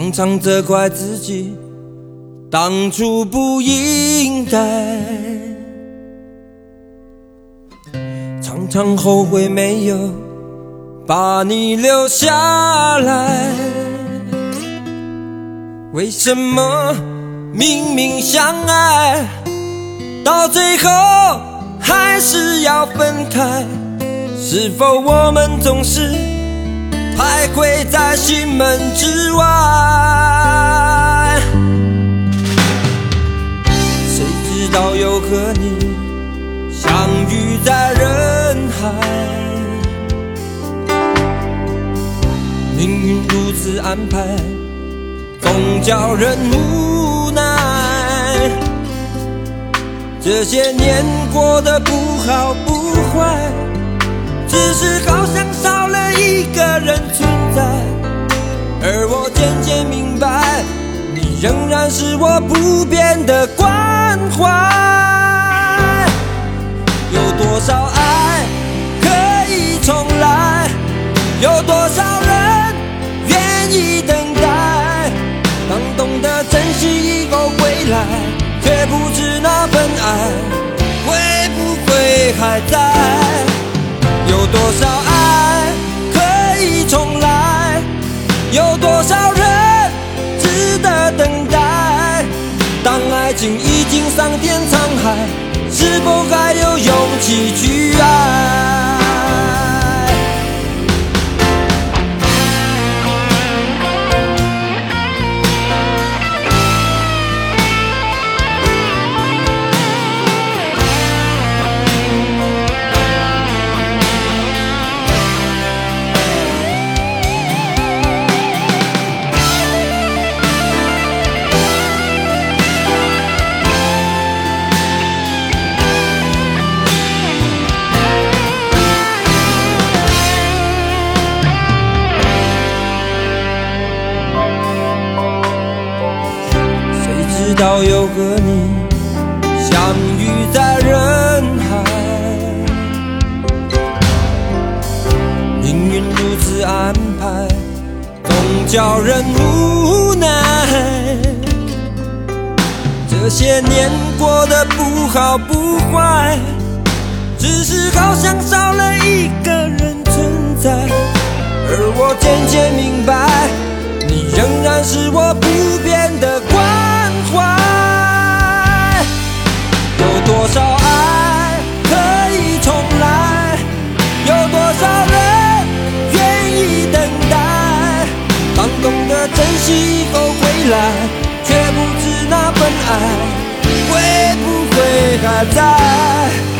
常常责怪自己当初不应该，常常后悔没有把你留下来。为什么明明相爱，到最后还是要分开？是否我们总是徘徊在心门之外？谁知道又和你相遇在人海？命运如此安排，总叫人无奈。这些年过得不好不坏。只是好像少了一个人存在，而我渐渐明白，你仍然是我不变的关怀。有多少爱可以重来？有多少人愿意等待？当懂得珍惜以后归来，却不知那份爱会不会还在？多少爱可以重来？有多少人值得等待？当爱情已经桑田沧海，是否还有勇气去到又和你相遇在人海，命运如此安排，总叫人无奈。这些年过得不好不坏，只是好像少了一个人存在，而我渐渐明白，你仍然是我惜以后回来，却不知那份爱会不会还在？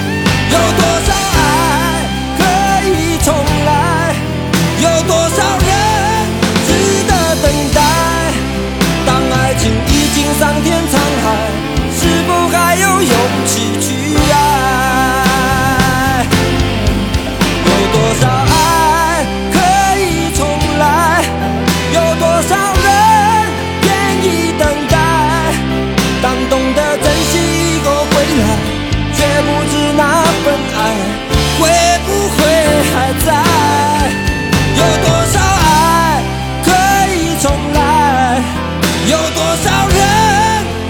少人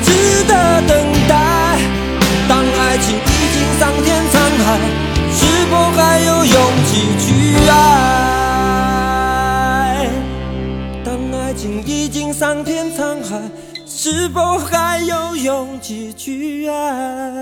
值得等待？当爱情已经桑田沧海，是否还有勇气去爱？当爱情已经桑田沧海，是否还有勇气去爱？